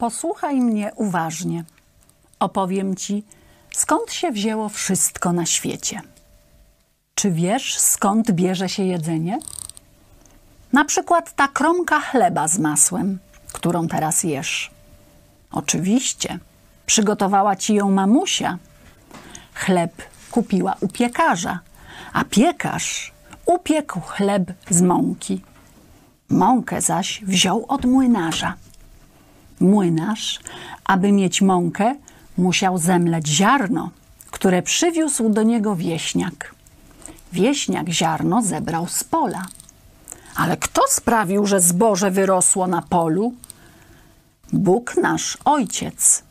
Posłuchaj mnie uważnie. Opowiem ci, skąd się wzięło wszystko na świecie. Czy wiesz, skąd bierze się jedzenie? Na przykład ta kromka chleba z masłem, którą teraz jesz. Oczywiście, przygotowała ci ją mamusia. Chleb kupiła u piekarza, a piekarz upiekł chleb z mąki. Mąkę zaś wziął od młynarza. Młynarz, aby mieć mąkę, musiał zemleć ziarno, które przywiózł do niego wieśniak. Wieśniak ziarno zebrał z pola. Ale kto sprawił, że zboże wyrosło na polu? Bóg nasz ojciec.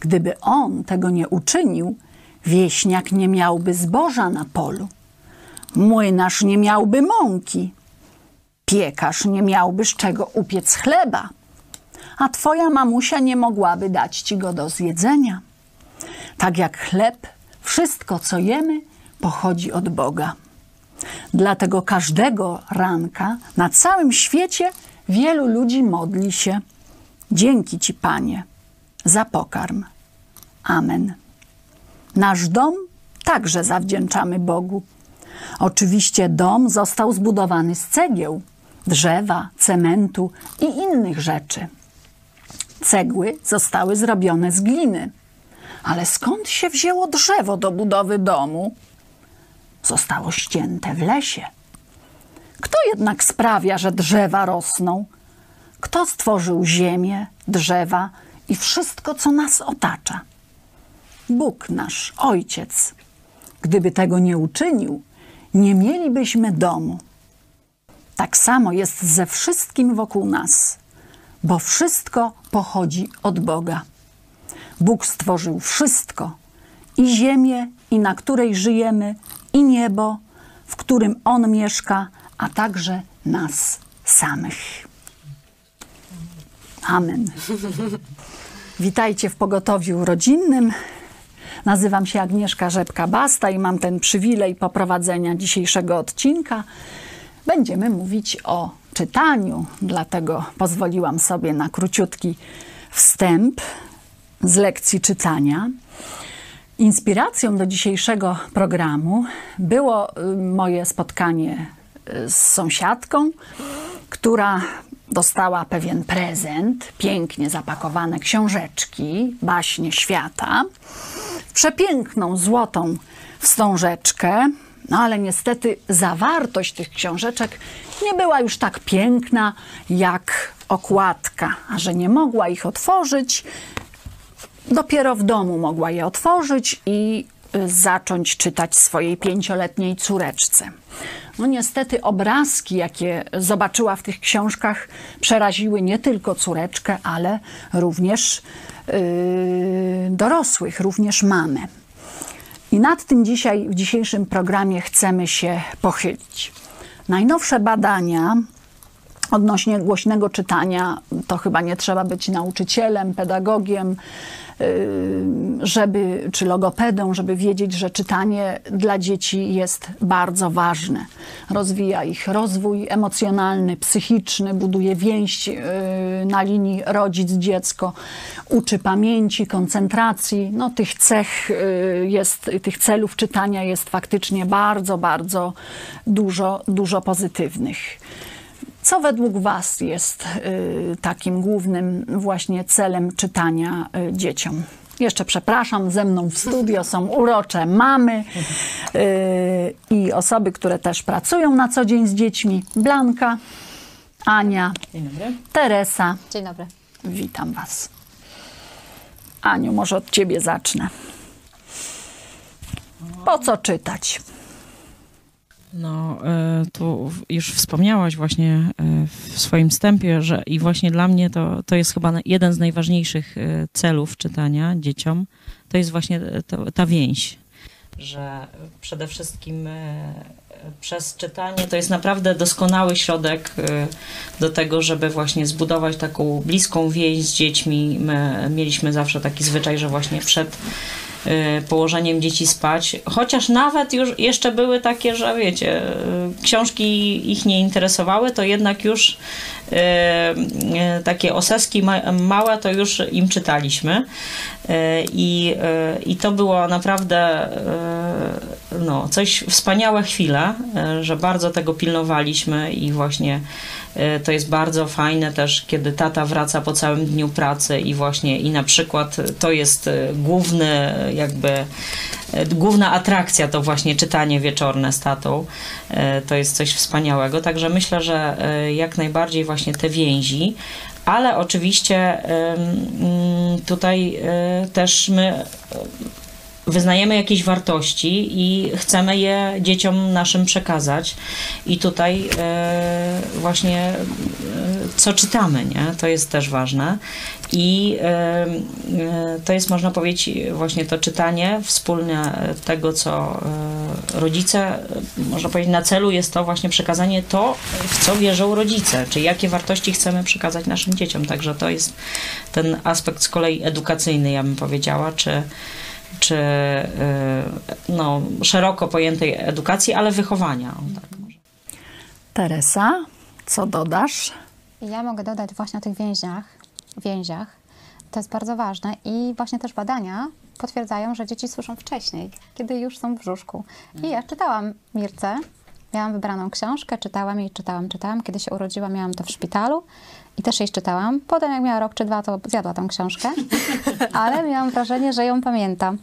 Gdyby on tego nie uczynił, wieśniak nie miałby zboża na polu. Młynarz nie miałby mąki. Piekarz nie miałby z czego upiec chleba. A twoja mamusia nie mogłaby dać ci go do zjedzenia. Tak jak chleb, wszystko co jemy pochodzi od Boga. Dlatego każdego ranka na całym świecie wielu ludzi modli się. Dzięki Ci, Panie, za pokarm. Amen. Nasz dom także zawdzięczamy Bogu. Oczywiście dom został zbudowany z cegieł, drzewa, cementu i innych rzeczy. Cegły zostały zrobione z gliny. Ale skąd się wzięło drzewo do budowy domu? Zostało ścięte w lesie. Kto jednak sprawia, że drzewa rosną? Kto stworzył ziemię, drzewa i wszystko, co nas otacza? Bóg nasz, Ojciec. Gdyby tego nie uczynił, nie mielibyśmy domu. Tak samo jest ze wszystkim wokół nas, bo wszystko pochodzi od Boga. Bóg stworzył wszystko i ziemię, i na której żyjemy, i niebo, w którym On mieszka, a także nas samych. Amen. Witajcie w pogotowiu rodzinnym. Nazywam się Agnieszka Rzepka-Basta i mam ten przywilej poprowadzenia dzisiejszego odcinka. Będziemy mówić o czytaniu, dlatego pozwoliłam sobie na króciutki wstęp z lekcji czytania. Inspiracją do dzisiejszego programu było y, moje spotkanie y, z sąsiadką, która dostała pewien prezent, pięknie zapakowane książeczki, baśnie świata, przepiękną złotą wstążeczkę, no ale niestety zawartość tych książeczek nie była już tak piękna jak okładka, a że nie mogła ich otworzyć, dopiero w domu mogła je otworzyć i y, zacząć czytać swojej pięcioletniej córeczce. No niestety obrazki, jakie zobaczyła w tych książkach, przeraziły nie tylko córeczkę, ale również yy, dorosłych, również mamę. I nad tym dzisiaj w dzisiejszym programie chcemy się pochylić. Najnowsze badania odnośnie głośnego czytania, to chyba nie trzeba być nauczycielem, pedagogiem, żeby, czy logopedą, żeby wiedzieć, że czytanie dla dzieci jest bardzo ważne. Rozwija ich rozwój emocjonalny, psychiczny, buduje więź y, na linii rodzic-dziecko, uczy pamięci, koncentracji. No, tych cech y, jest, tych celów czytania jest faktycznie bardzo, bardzo dużo, dużo pozytywnych. Co według Was jest y, takim głównym właśnie celem czytania y, dzieciom? Jeszcze przepraszam, ze mną w studio są urocze mamy y, i osoby, które też pracują na co dzień z dziećmi. Blanka, Ania, Teresa. Dzień dobry. Witam Was. Aniu, może od Ciebie zacznę. Po co czytać? No, e, tu już wspomniałaś właśnie e, w swoim wstępie, że i właśnie dla mnie to, to jest chyba jeden z najważniejszych e, celów czytania dzieciom, to jest właśnie to, ta więź, że przede wszystkim przez czytanie to jest naprawdę doskonały środek do tego, żeby właśnie zbudować taką bliską więź z dziećmi. My mieliśmy zawsze taki zwyczaj, że właśnie przed położeniem dzieci spać, chociaż nawet już jeszcze były takie, że wiecie, y, książki ich nie interesowały, to jednak już takie oseski małe to już im czytaliśmy. I, i to było naprawdę no, coś wspaniałe chwile, że bardzo tego pilnowaliśmy i właśnie to jest bardzo fajne też, kiedy tata wraca po całym dniu pracy i właśnie i na przykład to jest główny jakby główna atrakcja to właśnie czytanie wieczorne z tatą. To jest coś wspaniałego, także myślę, że jak najbardziej właśnie te więzi, ale oczywiście tutaj e, też my wyznajemy jakieś wartości i chcemy je dzieciom naszym przekazać. I tutaj e, właśnie e, co czytamy, nie? To jest też ważne. I e, to jest, można powiedzieć, właśnie to czytanie wspólne tego, co rodzice, można powiedzieć, na celu jest to właśnie przekazanie to, w co wierzą rodzice, czy jakie wartości chcemy przekazać naszym dzieciom. Także to jest ten aspekt z kolei edukacyjny, ja bym powiedziała, czy czy no, szeroko pojętej edukacji, ale wychowania. Tak Teresa, co dodasz? Ja mogę dodać właśnie o tych więziach, więziach. To jest bardzo ważne i właśnie też badania potwierdzają, że dzieci słyszą wcześniej, kiedy już są w brzuszku. I ja czytałam Mirce, miałam wybraną książkę, czytałam jej, czytałam, czytałam. Kiedy się urodziła, miałam to w szpitalu i też jej czytałam. Potem, jak miała rok czy dwa, to zjadła tą książkę, ale miałam wrażenie, że ją pamiętam.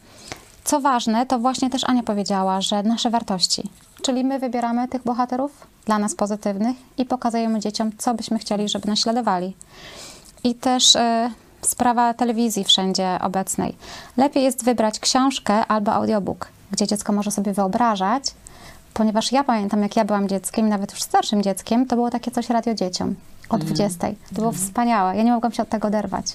Co ważne, to właśnie też Ania powiedziała, że nasze wartości, czyli my wybieramy tych bohaterów dla nas pozytywnych i pokazujemy dzieciom, co byśmy chcieli, żeby naśladowali. I też y, sprawa telewizji wszędzie obecnej. Lepiej jest wybrać książkę albo audiobook, gdzie dziecko może sobie wyobrażać, ponieważ ja pamiętam, jak ja byłam dzieckiem, nawet już starszym dzieckiem, to było takie coś radio dzieciom o 20. Mm. To było mm. wspaniałe. Ja nie mogłam się od tego oderwać.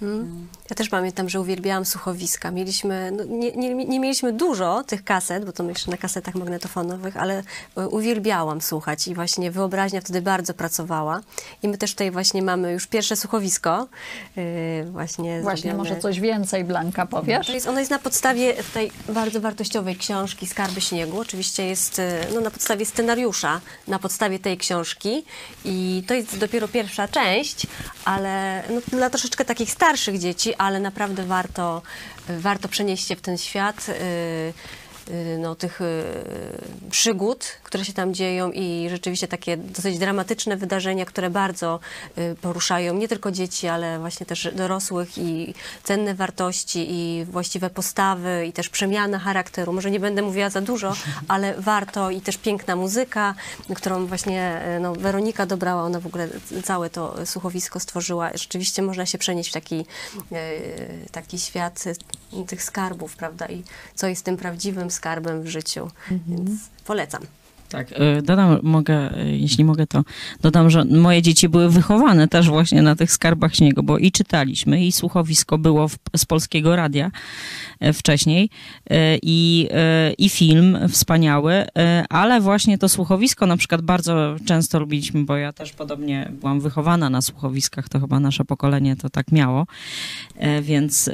Hmm. Ja też pamiętam, że uwielbiałam słuchowiska. Mieliśmy, no nie, nie, nie, mieliśmy dużo tych kaset, bo to jeszcze na kasetach magnetofonowych, ale e, uwielbiałam słuchać i właśnie wyobraźnia wtedy bardzo pracowała. I my też tutaj właśnie mamy już pierwsze słuchowisko. Yy, właśnie właśnie zrobione. może coś więcej, Blanka, powiesz? To jest, ono jest na podstawie tej bardzo wartościowej książki Skarby Śniegu. Oczywiście jest e, no, na podstawie scenariusza, na podstawie tej książki. I to jest dopiero pierwsza część, ale no, dla troszeczkę takich starszych dzieci, ale naprawdę warto, warto przenieść się w ten świat. Y, Y, no, tych y, przygód, które się tam dzieją i rzeczywiście takie dosyć dramatyczne wydarzenia, które bardzo y, poruszają nie tylko dzieci, ale właśnie też dorosłych i cenne wartości i właściwe postawy i też przemiana charakteru. Może nie będę mówiła za dużo, ale warto i też piękna muzyka, którą właśnie no, Weronika dobrała, ona w ogóle całe to słuchowisko stworzyła. Rzeczywiście można się przenieść w taki, taki świat tych skarbów, prawda, i co jest tym prawdziwym skarbem w życiu. Mhm. Więc polecam. Tak, e, dodam, mogę, e, jeśli mogę, to dodam, że moje dzieci były wychowane też właśnie na tych skarbach śniegu, bo i czytaliśmy, i słuchowisko było w, z polskiego radia e, wcześniej, i, i film wspaniały, ale właśnie to słuchowisko na przykład bardzo często lubiliśmy, bo ja też podobnie byłam wychowana na słuchowiskach, to chyba nasze pokolenie to tak miało, więc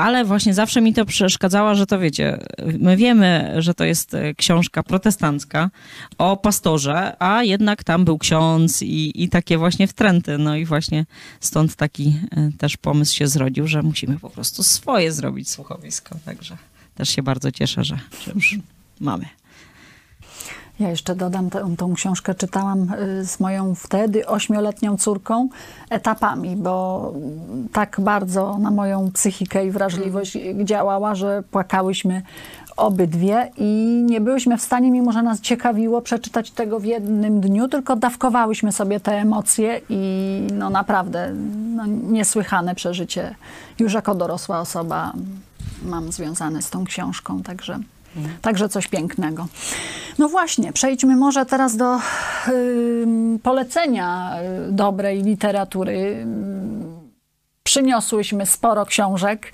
ale właśnie zawsze mi to przeszkadzało, że to wiecie, my wiemy, że to jest e, książka protestancka o pastorze, a jednak tam był ksiądz i, i takie właśnie wtręty. No i właśnie stąd taki e, też pomysł się zrodził, że musimy po prostu swoje zrobić słuchowisko. Także też się bardzo cieszę, że, że już mamy. Ja jeszcze dodam, tę, tą książkę czytałam y, z moją wtedy ośmioletnią córką etapami, bo tak bardzo na moją psychikę i wrażliwość działała, że płakałyśmy obydwie i nie byłyśmy w stanie, mimo że nas ciekawiło, przeczytać tego w jednym dniu, tylko dawkowałyśmy sobie te emocje i no naprawdę no, niesłychane przeżycie. Już jako dorosła osoba mam związane z tą książką, także... Także coś pięknego. No właśnie, przejdźmy może teraz do y, polecenia y, dobrej literatury. Przyniosłyśmy sporo książek,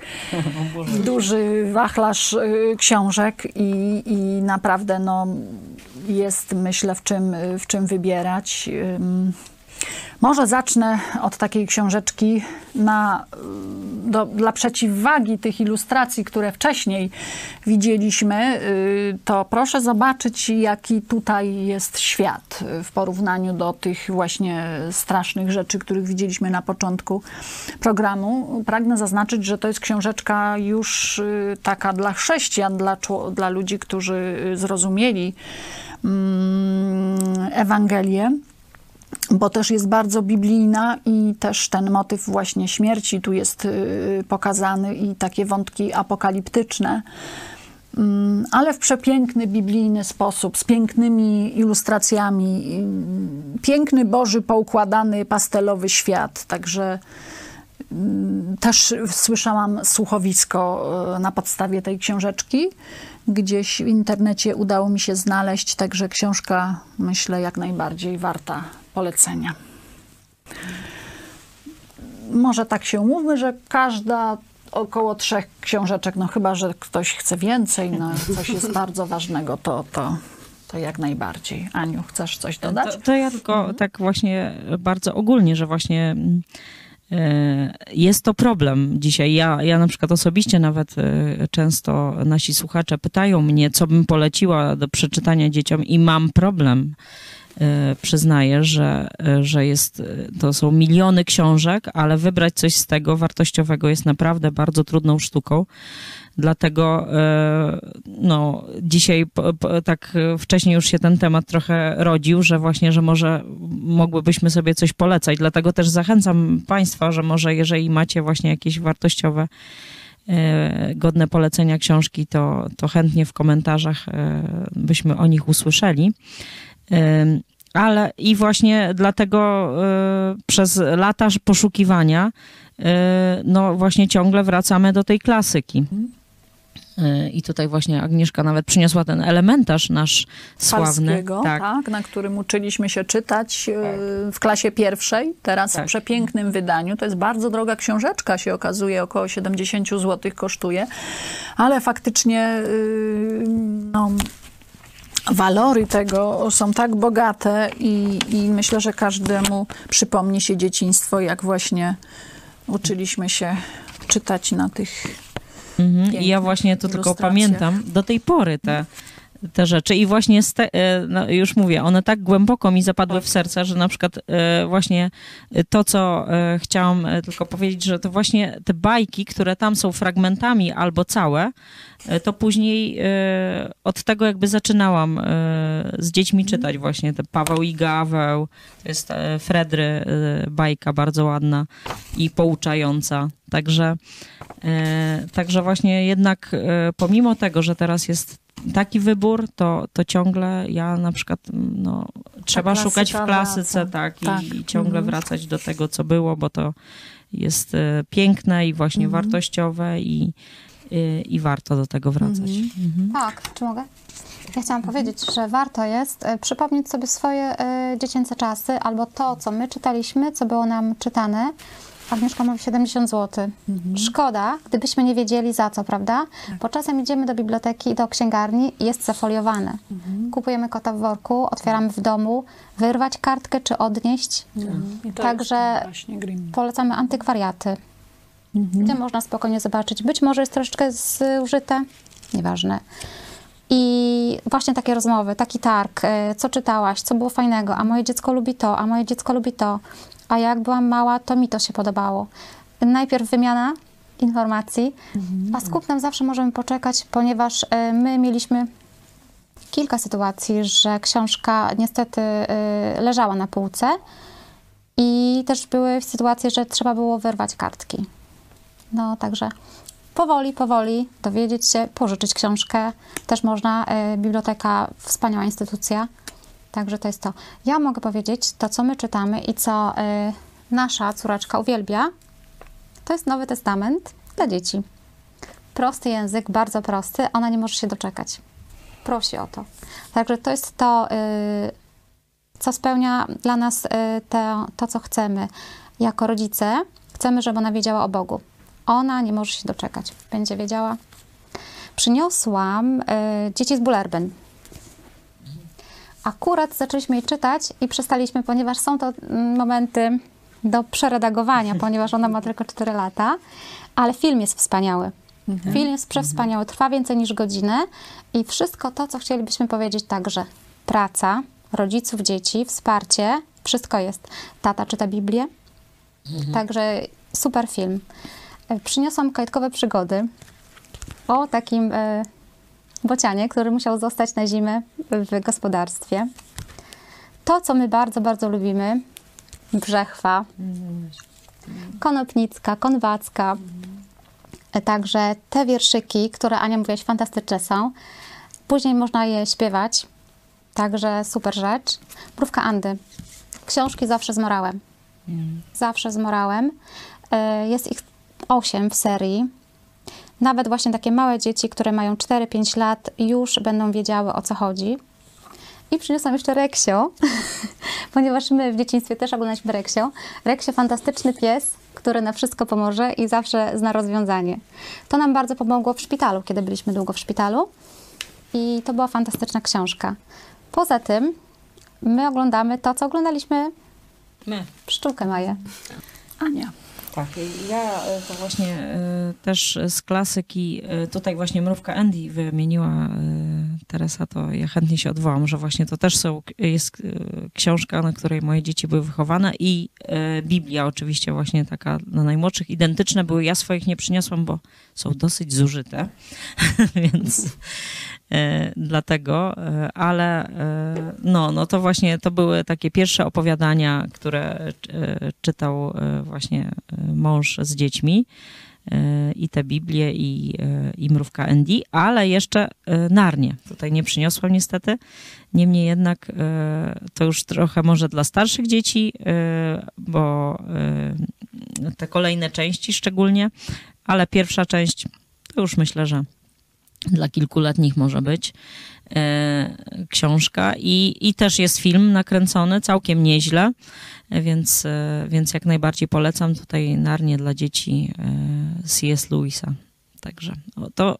duży wachlarz y, książek i, i naprawdę no, jest myślę w czym, w czym wybierać. Może zacznę od takiej książeczki na do, dla przeciwwagi tych ilustracji, które wcześniej widzieliśmy, y, to proszę zobaczyć, jaki tutaj jest świat w porównaniu do tych właśnie strasznych rzeczy, których widzieliśmy na początku programu. Pragnę zaznaczyć, że to jest książeczka już y, taka dla chrześcijan, dla, dla ludzi, którzy y, zrozumieli mm, Ewangelię bo też jest bardzo biblijna i też ten motyw właśnie śmierci tu jest y, pokazany i takie wątki apokaliptyczne. Mm, Ale w przepiękny biblijny sposób, z pięknymi ilustracjami, y, piękny Boży poukładany pastelowy świat. Także mm, też słyszałam słuchowisko y, na podstawie tej książeczki. Gdzieś w internecie udało mi się znaleźć, także książka, myślę, jak najbardziej warta polecenia. Może tak się umówmy, że każda około trzech książeczek, no chyba, że ktoś chce więcej, no coś jest bardzo ważnego, to, to, to jak najbardziej. Aniu, chcesz coś dodać? To, to ja tylko tak właśnie bardzo ogólnie, że właśnie e, jest to problem dzisiaj. Ja, ja na przykład osobiście nawet e, często nasi słuchacze pytają mnie, co bym poleciła do przeczytania dzieciom i mam problem. E, Przyznaję, że, e, że jest, e, to są miliony książek, ale wybrać coś z tego wartościowego jest naprawdę bardzo trudną sztuką. Dlatego no, dzisiaj tak wcześniej już się ten temat trochę rodził, że właśnie, że może mogłybyśmy sobie coś polecać. Dlatego też zachęcam Państwa, że może jeżeli macie właśnie jakieś wartościowe, godne polecenia książki, to, to chętnie w komentarzach byśmy o nich usłyszeli. Ale i właśnie dlatego y, przez lata poszukiwania, y, no właśnie ciągle wracamy do tej klasyki. Y, I tutaj właśnie Agnieszka nawet przyniosła ten elementarz nasz sławny. Falskiego, tak. na którym uczyliśmy się czytać y, w klasie pierwszej, teraz Tak. w przepięknym wydaniu. To jest bardzo droga książeczka, się okazuje, około 70 zł kosztuje, ale faktycznie y, no, walory tego są tak bogate i, i myślę, że każdemu przypomni się dzieciństwo, jak właśnie uczyliśmy się czytać na tych Mhm. Ja właśnie to tylko pamiętam do tej pory te, te rzeczy. I właśnie te, e, no, już mówię, one tak głęboko mi zapadły w serce, że na przykład e, właśnie to, co e, chciałam tylko powiedzieć, że to właśnie te bajki, które tam są fragmentami albo całe, to później od tego jakby zaczynałam z dziećmi czytać właśnie te Paweł i Gaweł, to jest Fredry bajka bardzo ładna i pouczająca. Także, także właśnie jednak pomimo tego, że teraz jest taki wybór, to, to ciągle ja na przykład mm, no, trzeba klasyka szukać w klasyce, wraca. tak, Tak. i, i ciągle Mhm. wracać do tego, co było, bo to jest e, piękne i właśnie Mhm. wartościowe i, i, i warto do tego wracać. Mhm. Tak, czy mogę? Ja chciałam powiedzieć, że warto jest e, przypomnieć sobie swoje e, dziecięce czasy albo to, co my czytaliśmy, co było nam czytane. Agnieszka mówi 70 zł. Szkoda, gdybyśmy nie wiedzieli za co, prawda? Bo czasem idziemy do biblioteki, do księgarni i jest zafoliowane. Kupujemy kota w worku, otwieramy w domu, wyrwać kartkę czy odnieść. I to Także. Polecamy antykwariaty, gdzie można spokojnie zobaczyć. Być może jest troszeczkę zużyte, nieważne. I właśnie takie rozmowy, taki targ, e, co czytałaś, co było fajnego, a moje dziecko lubi to, a moje dziecko lubi to, a jak byłam mała, to mi to się podobało. Najpierw wymiana informacji, a z kupnem zawsze możemy poczekać, ponieważ e, my mieliśmy kilka sytuacji, że książka niestety e, leżała na półce i też były sytuacje, że trzeba było wyrwać kartki. No, także powoli, powoli dowiedzieć się, pożyczyć książkę. Też można, e, biblioteka, wspaniała instytucja. Także to jest to. Ja mogę powiedzieć, to co my czytamy i co e, nasza córeczka uwielbia, to jest Nowy Testament dla dzieci. Prosty język, bardzo prosty, ona nie może się doczekać. Prosi o to. Także to jest to, y, co spełnia dla nas y, te, to, co chcemy. Jako rodzice chcemy, żeby ona wiedziała o Bogu. Ona nie może się doczekać. Będzie wiedziała. Przyniosłam y, Dzieci z Bullerbyn. Akurat zaczęliśmy jej czytać i przestaliśmy, ponieważ są to mm, momenty do przeredagowania, ponieważ ona ma tylko 4 lata, ale film jest wspaniały. Film jest przewspaniały, trwa więcej niż godzinę i wszystko to, co chcielibyśmy powiedzieć także. Praca, rodziców, dzieci, wsparcie, wszystko jest. Tata czyta Biblię, także super film. E, Przyniosłam kajtkowe przygody o takim e, bocianie, który musiał zostać na zimę w gospodarstwie. To, co my bardzo, bardzo lubimy, brzechwa, konopnicka, konwacka, E, Także te wierszyki, które Ania mówiłaś, fantastyczne są. Później można je śpiewać, także super rzecz. Mrówka Andy. Książki zawsze z morałem. Zawsze z morałem. E, Jest ich osiem w serii. Nawet właśnie takie małe dzieci, które mają 4-5 lat, już będą wiedziały o co chodzi. I przyniosłam jeszcze Reksio, ponieważ my w dzieciństwie też oglądaliśmy Reksio. Reksio fantastyczny pies, który na wszystko pomoże i zawsze zna rozwiązanie. To nam bardzo pomogło w szpitalu, kiedy byliśmy długo w szpitalu. I to była fantastyczna książka. Poza tym my oglądamy to, co oglądaliśmy My. Pszczółkę Maję. Ania. Tak, ja e, to właśnie e, też z klasyki, tutaj właśnie Mrówka Andy wymieniła Teresa, to ja chętnie się odwołam, że właśnie to też są, jest książka, na której moje dzieci były wychowane i Biblia oczywiście właśnie taka dla najmłodszych, identyczne były, ja swoich nie przyniosłam, bo są dosyć zużyte, więc dlatego, e, ale e, no, no to właśnie to były takie pierwsze opowiadania, które e, czytał e, właśnie e, mąż z dziećmi e, i te Biblię i, e, i Mrówka Andy, ale jeszcze e, Narnię. Tutaj nie przyniosłam niestety. Niemniej jednak e, to już trochę może dla starszych dzieci, e, bo e, te kolejne części szczególnie, ale pierwsza część to już myślę, że dla kilkuletnich może być e, książka i, i też jest film nakręcony całkiem nieźle, e, więc, e, więc jak najbardziej polecam tutaj Narnię dla dzieci C.S. Lewisa. Także to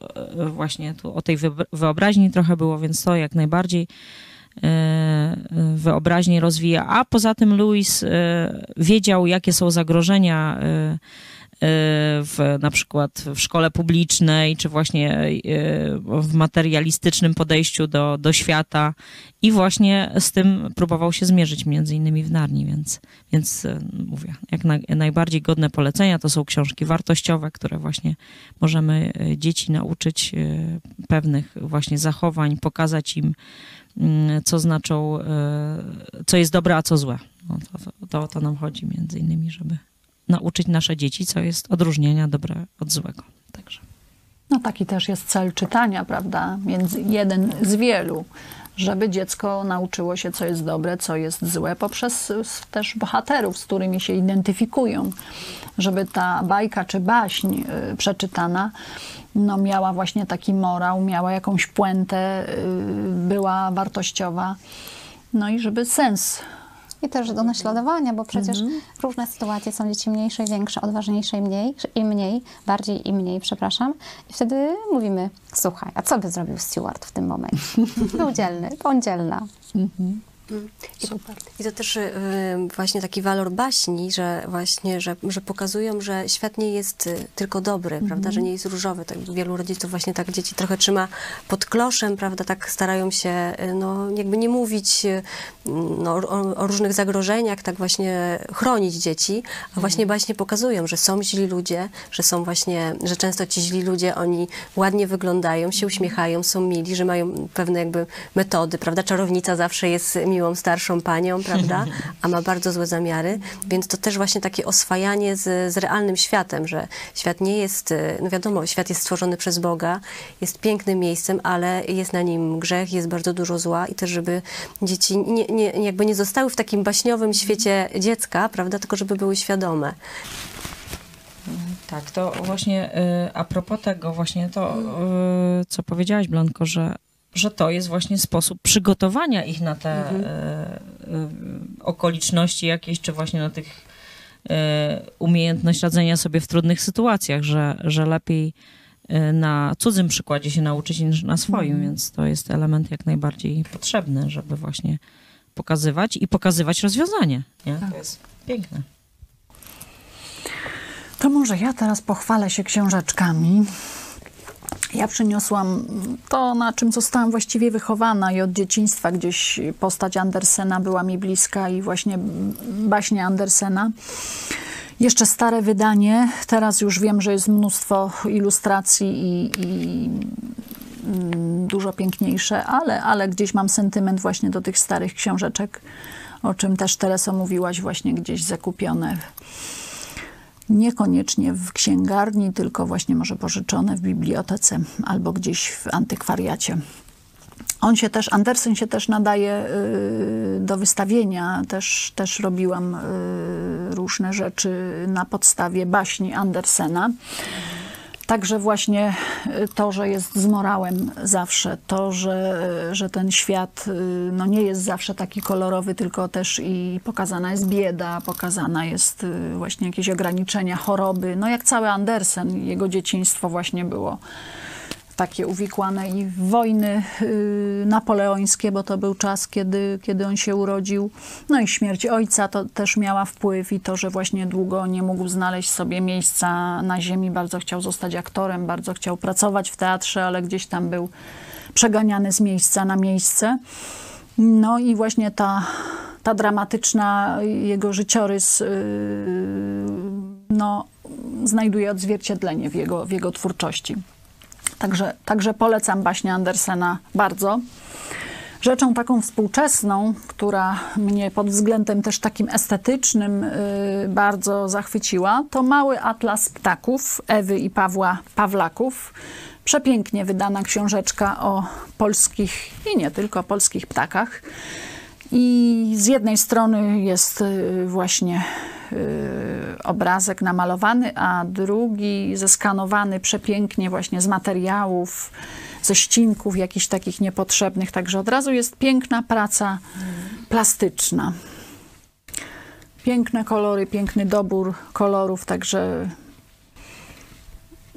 właśnie tu o tej wyobra- wyobraźni trochę było, więc to jak najbardziej wyobraźnię rozwija. A poza tym Lewis e, wiedział, jakie są zagrożenia w, na przykład w szkole publicznej, czy właśnie e, w materialistycznym podejściu do, do świata i właśnie z tym próbował się zmierzyć między innymi w Narni, więc, więc e, mówię, jak na, najbardziej godne polecenia to są książki wartościowe, które właśnie możemy e, dzieci nauczyć pewnych właśnie zachowań, pokazać im, mm, co znaczą, co jest dobre, a co złe. No, to, to o to nam chodzi między innymi, żeby nauczyć nasze dzieci, co jest odróżnienia dobre od złego. Także. No taki też jest cel czytania, prawda? Między, jeden z wielu, żeby dziecko nauczyło się, co jest dobre, co jest złe, poprzez też bohaterów, z którymi się identyfikują. Żeby ta bajka czy baśń y, przeczytana no, miała właśnie taki morał, miała jakąś puentę, y, była wartościowa. No i żeby sens I też do naśladowania, bo przecież różne sytuacje są dzieci mniejsze i większe, odważniejsze i mniej, i mniej, bardziej i mniej, przepraszam. I wtedy mówimy, słuchaj, a co by zrobił Stewart w tym momencie? Był dzielny, bądź dzielna. Super. I to też y, właśnie taki walor baśni, że właśnie, że, że pokazują, że świat nie jest y, tylko dobry, prawda, że nie jest różowy. Tak wielu rodziców właśnie tak dzieci trochę trzyma pod kloszem, prawda, tak starają się, y, no jakby nie mówić y, no, o, o różnych zagrożeniach, tak właśnie chronić dzieci, a właśnie baśnie pokazują, że są źli ludzie, że są właśnie, że często ci źli ludzie, oni ładnie wyglądają, się uśmiechają, są mili, że mają pewne jakby metody, prawda, czarownica zawsze jest miłą starszą panią, prawda, a ma bardzo złe zamiary, więc to też właśnie takie oswajanie z, z realnym światem, że świat nie jest, y, no wiadomo, świat jest stworzony przez Boga, jest pięknym miejscem, ale jest na nim grzech, jest bardzo dużo zła i też, żeby dzieci nie, nie, jakby nie zostały w takim baśniowym świecie dziecka, prawda, tylko żeby były świadome. Tak, to właśnie y, a propos tego właśnie to, y, co powiedziałaś Blanko, że, że to jest właśnie sposób przygotowania ich na te y, y, okoliczności jakieś, czy właśnie na tych y, umiejętność radzenia sobie w trudnych sytuacjach, że, że lepiej y, na cudzym przykładzie się nauczyć niż na swoim, więc to jest element jak najbardziej potrzebny, żeby właśnie pokazywać i pokazywać rozwiązanie. Nie? To jest piękne. To może ja teraz pochwalę się książeczkami. Ja przyniosłam to, na czym zostałam właściwie wychowana i od dzieciństwa gdzieś postać Andersena była mi bliska i właśnie baśnie Andersena. Jeszcze stare wydanie, teraz już wiem, że jest mnóstwo ilustracji i, i mm, dużo piękniejsze, ale, ale gdzieś mam sentyment właśnie do tych starych książeczek, o czym też Tereso mówiłaś, właśnie gdzieś zakupione niekoniecznie w księgarni, tylko właśnie może pożyczone w bibliotece albo gdzieś w antykwariacie. On się też, Andersen się też nadaje y, do wystawienia. Też, też robiłam y, różne rzeczy na podstawie baśni Andersena. Także właśnie y, to, że jest z morałem zawsze, to, że, że ten świat y, no nie jest zawsze taki kolorowy, tylko też i pokazana jest bieda, pokazana jest y, właśnie jakieś ograniczenia, choroby. No jak cały Andersen, jego dzieciństwo właśnie było takie uwikłane i w wojny y, napoleońskie, bo to był czas, kiedy, kiedy on się urodził. No i śmierć ojca to też miała wpływ i to, że właśnie długo nie mógł znaleźć sobie miejsca na ziemi. Bardzo chciał zostać aktorem, bardzo chciał pracować w teatrze, ale gdzieś tam był przeganiany z miejsca na miejsce. No i właśnie ta, ta dramatyczna jego życiorys yy, no, znajduje odzwierciedlenie w jego, w jego twórczości. Także, także polecam baśnie Andersena bardzo. Rzeczą taką współczesną, która mnie pod względem też takim estetycznym yy, bardzo zachwyciła, to mały atlas ptaków Ewy i Pawła Pawlaków. Przepięknie wydana książeczka o polskich i nie tylko polskich ptakach. I z jednej strony jest yy, właśnie Y, obrazek namalowany, a drugi zeskanowany przepięknie właśnie z materiałów, ze ścinków jakichś takich niepotrzebnych. Także od razu jest piękna praca plastyczna. Piękne kolory, piękny dobór kolorów, także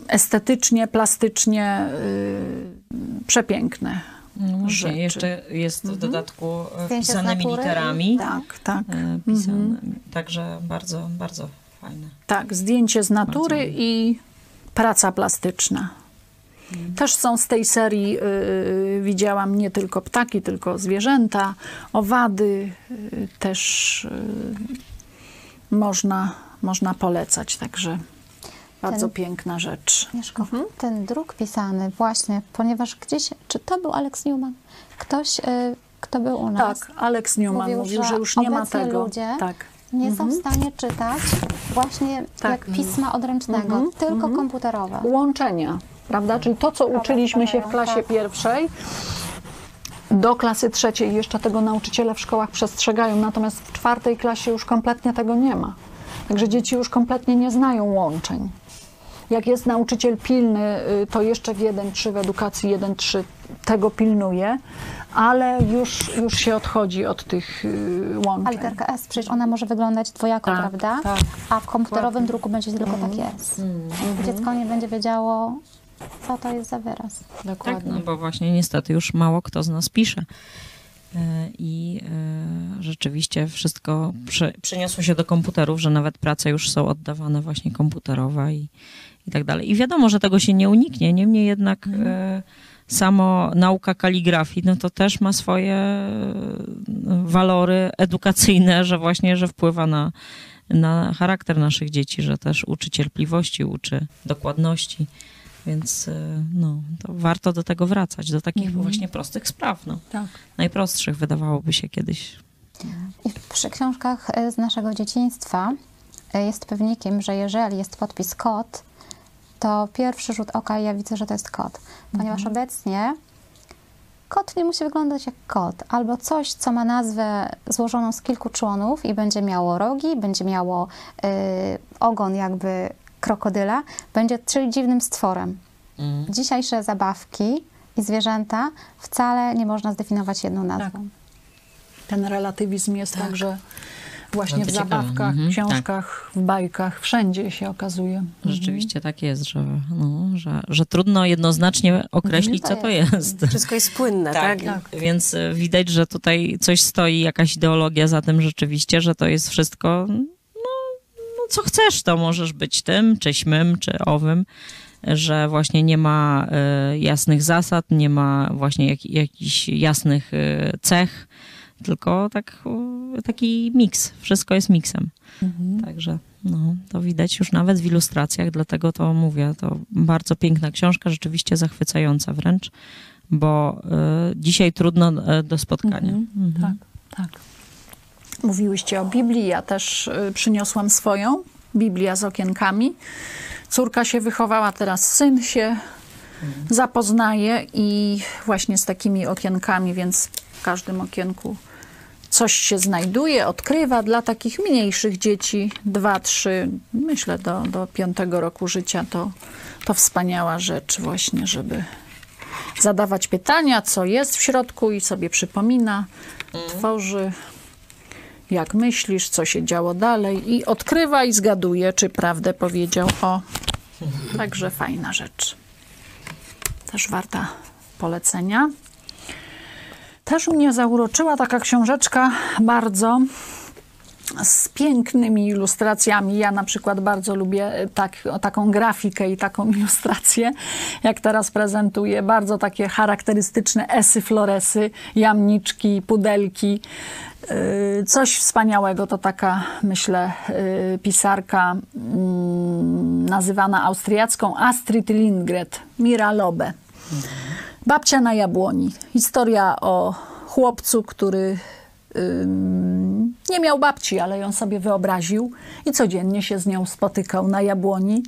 estetycznie, plastycznie yy, przepiękne. No rzeczy. Jeszcze jest w mhm. dodatku mhm. pisanymi literami. Tak, tak. E, pisane, mhm. Także bardzo, bardzo fajne. Tak, zdjęcie z natury i praca plastyczna. Mhm. Też są z tej serii, y, widziałam nie tylko ptaki, tylko zwierzęta, owady, y, też y, można, można polecać, także bardzo ten, piękna rzecz. Mieszko, mhm. ten druk pisany właśnie, ponieważ gdzieś, czy to był Alex Newman? Ktoś, y, kto był u nas. Tak, Alex Newman mówił, mówił że, że, już nie ma tego. ludzie tak. nie mhm. są w stanie czytać właśnie tak. jak pisma odręcznego, mhm. tylko mhm. komputerowe. Łączenia, prawda? Czyli to, co uczyliśmy się w klasie tak. pierwszej, do klasy trzeciej jeszcze tego nauczyciele w szkołach przestrzegają, natomiast w czwartej klasie już kompletnie tego nie ma. Także dzieci już kompletnie nie znają łączeń. Jak jest nauczyciel pilny, y, to jeszcze w 1-3 w edukacji 1-3 tego pilnuje, ale już, już się odchodzi od tych y, łączeń. A literka S, przecież ona może wyglądać dwojako, tak, prawda? Tak. A w komputerowym druku będzie tylko mm. taki S. Mm. Dziecko nie będzie wiedziało, co to jest za wyraz. Dokładnie. Tak, no bo właśnie niestety już mało kto z nas pisze. E, i e, rzeczywiście wszystko przeniosło się do komputerów, że nawet prace już są oddawane właśnie komputerowe i, i tak dalej. I wiadomo, że tego się nie uniknie, niemniej jednak mhm. E, samo nauka kaligrafii, no to też ma swoje walory edukacyjne, że właśnie, że wpływa na, na charakter naszych dzieci, że też uczy cierpliwości, uczy dokładności. Więc e, no, to warto do tego wracać, do takich mhm. właśnie prostych spraw. No. Tak. Najprostszych wydawałoby się kiedyś. I przy książkach e, z naszego dzieciństwa e, jest pewnikiem, że jeżeli jest podpis kod, to pierwszy rzut oka ja widzę, że to jest kod. Ponieważ mhm. obecnie kot nie musi wyglądać jak kot, albo coś, co ma nazwę złożoną z kilku członów i będzie miało rogi, będzie miało y, ogon jakby krokodyla będzie czyli dziwnym stworem. Mm. Dzisiejsze zabawki i zwierzęta wcale nie można zdefiniować jedną nazwą. Tak. Ten relatywizm jest tak. także właśnie w zabawkach, mhm, książkach, tak. w bajkach, wszędzie się okazuje. Mhm. Rzeczywiście tak jest, że, no, że, że trudno jednoznacznie określić, co to jest. Wszystko jest płynne, tak, tak? tak? Więc widać, że tutaj coś stoi, jakaś ideologia za tym rzeczywiście, że to jest wszystko co chcesz, to możesz być tym, czy śmym, czy owym, że właśnie nie ma y, jasnych zasad, nie ma właśnie jak, jakichś jasnych y, cech, tylko tak, y, taki miks. Wszystko jest miksem. Także no, to widać już nawet w ilustracjach, dlatego to mówię, to bardzo piękna książka, rzeczywiście zachwycająca wręcz, bo y, dzisiaj trudno y, do spotkania. Mhm. Tak, tak. Mówiłyście o Biblii, ja też y, przyniosłam swoją, Biblia z okienkami. Córka się wychowała, teraz syn się zapoznaje i właśnie z takimi okienkami, więc w każdym okienku coś się znajduje, odkrywa dla takich mniejszych dzieci, dwa, trzy, myślę do, do piątego roku życia, to, to wspaniała rzecz właśnie, żeby zadawać pytania, co jest w środku i sobie przypomina, tworzy, jak myślisz, co się działo dalej i odkrywa i zgaduje, czy prawdę powiedział. O, także fajna rzecz. Też warta polecenia. Też mnie zauroczyła taka książeczka bardzo z pięknymi ilustracjami. Ja na przykład bardzo lubię tak, taką grafikę i taką ilustrację, jak teraz prezentuję. Bardzo takie charakterystyczne esy, floresy, jamniczki, pudelki. Yy, Coś wspaniałego to taka, myślę, yy, pisarka mm, nazywana austriacką Astrid Lindgren, Mira Lobe. Babcia na jabłoni. Historia o chłopcu, który nie miał babci, ale ją sobie wyobraził i codziennie się z nią spotykał na jabłoni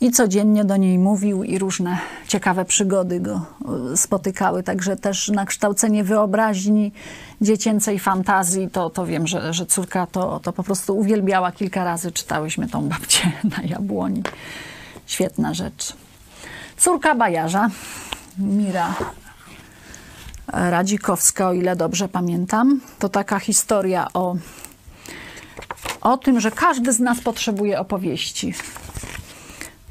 i codziennie do niej mówił i różne ciekawe przygody go y, spotykały. Także też na kształcenie wyobraźni, dziecięcej fantazji, to, to wiem, że, że córka to, to po prostu uwielbiała. Kilka razy czytałyśmy tą babcię na jabłoni. Świetna rzecz. Córka bajarza, Mira Radzikowska, o ile dobrze pamiętam. To taka historia o, o tym, że każdy z nas potrzebuje opowieści.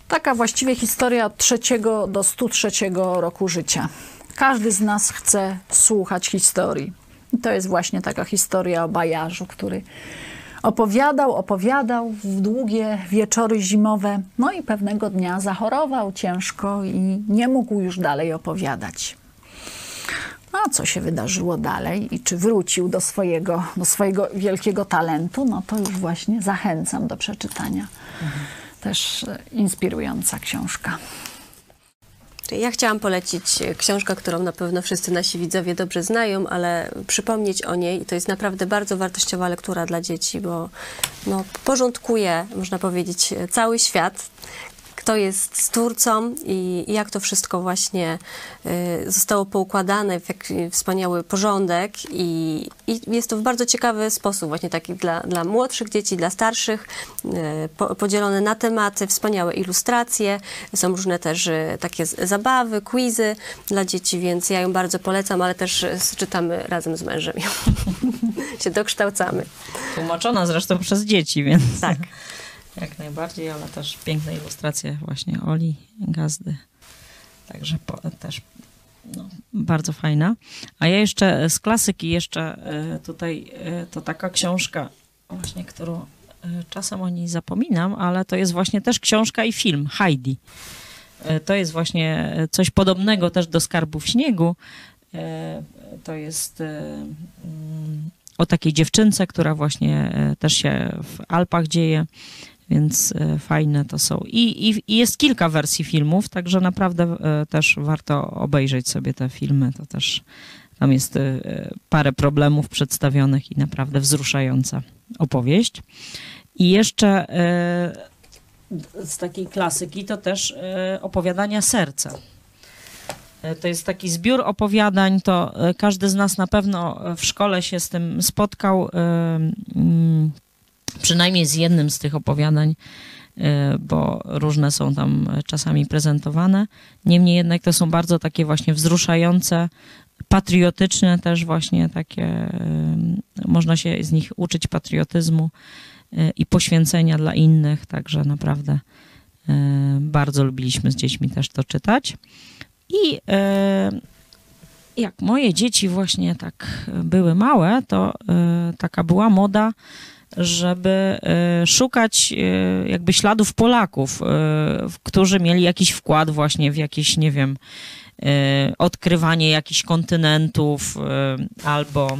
Taka właściwie historia od trzeciego do 103 roku życia. Każdy z nas chce słuchać historii. I to jest właśnie taka historia o bajarzu, który opowiadał, opowiadał w długie wieczory zimowe. No i pewnego dnia zachorował ciężko i nie mógł już dalej opowiadać. No, a co się wydarzyło dalej i czy wrócił do swojego, do swojego wielkiego talentu, no to już właśnie zachęcam do przeczytania. Też e, inspirująca książka. Ja chciałam polecić e, książkę, którą na pewno wszyscy nasi widzowie dobrze znają, ale przypomnieć o niej. To jest naprawdę bardzo wartościowa lektura dla dzieci, bo no, porządkuje, można powiedzieć, e, cały świat. Kto jest stwórcą i i jak to wszystko właśnie y, zostało poukładane w jaki wspaniały porządek i, i jest to w bardzo ciekawy sposób właśnie taki dla, dla młodszych dzieci, dla starszych, y, po, podzielone na tematy, wspaniałe ilustracje, są różne też y, takie z- zabawy, quizy dla dzieci, więc ja ją bardzo polecam, ale też czytamy razem z mężem się dokształcamy. Tłumaczona zresztą przez dzieci, więc Tak. Jak najbardziej, ale też piękne ilustracje właśnie Oli, Gazdy. Także po, też no, bardzo fajna. A ja jeszcze z klasyki jeszcze e, tutaj e, to taka książka właśnie, którą e, czasem o niej zapominam, ale to jest właśnie też książka i film Heidi. To jest właśnie coś podobnego też do Skarbów Śniegu. To jest mm, o takiej dziewczynce, która właśnie też się w Alpach dzieje, więc e, fajne to są. I, i, I jest kilka wersji filmów, także naprawdę e, też warto obejrzeć sobie te filmy. To też tam jest e, parę problemów przedstawionych i naprawdę wzruszająca opowieść. I jeszcze z takiej klasyki to też opowiadania serca. To jest taki zbiór opowiadań, to każdy z nas na pewno w szkole się z tym spotkał, mm, przynajmniej z jednym z tych opowiadań, e, bo różne są tam czasami prezentowane. Niemniej jednak to są bardzo takie właśnie wzruszające, patriotyczne też właśnie takie, e, można się z nich uczyć patriotyzmu e, i poświęcenia dla innych, także naprawdę bardzo lubiliśmy z dziećmi też to czytać. I jak moje dzieci właśnie tak były małe, to taka była moda żeby y, szukać y, jakby śladów Polaków, y, którzy mieli jakiś wkład właśnie w jakieś, nie wiem, odkrywanie jakichś kontynentów albo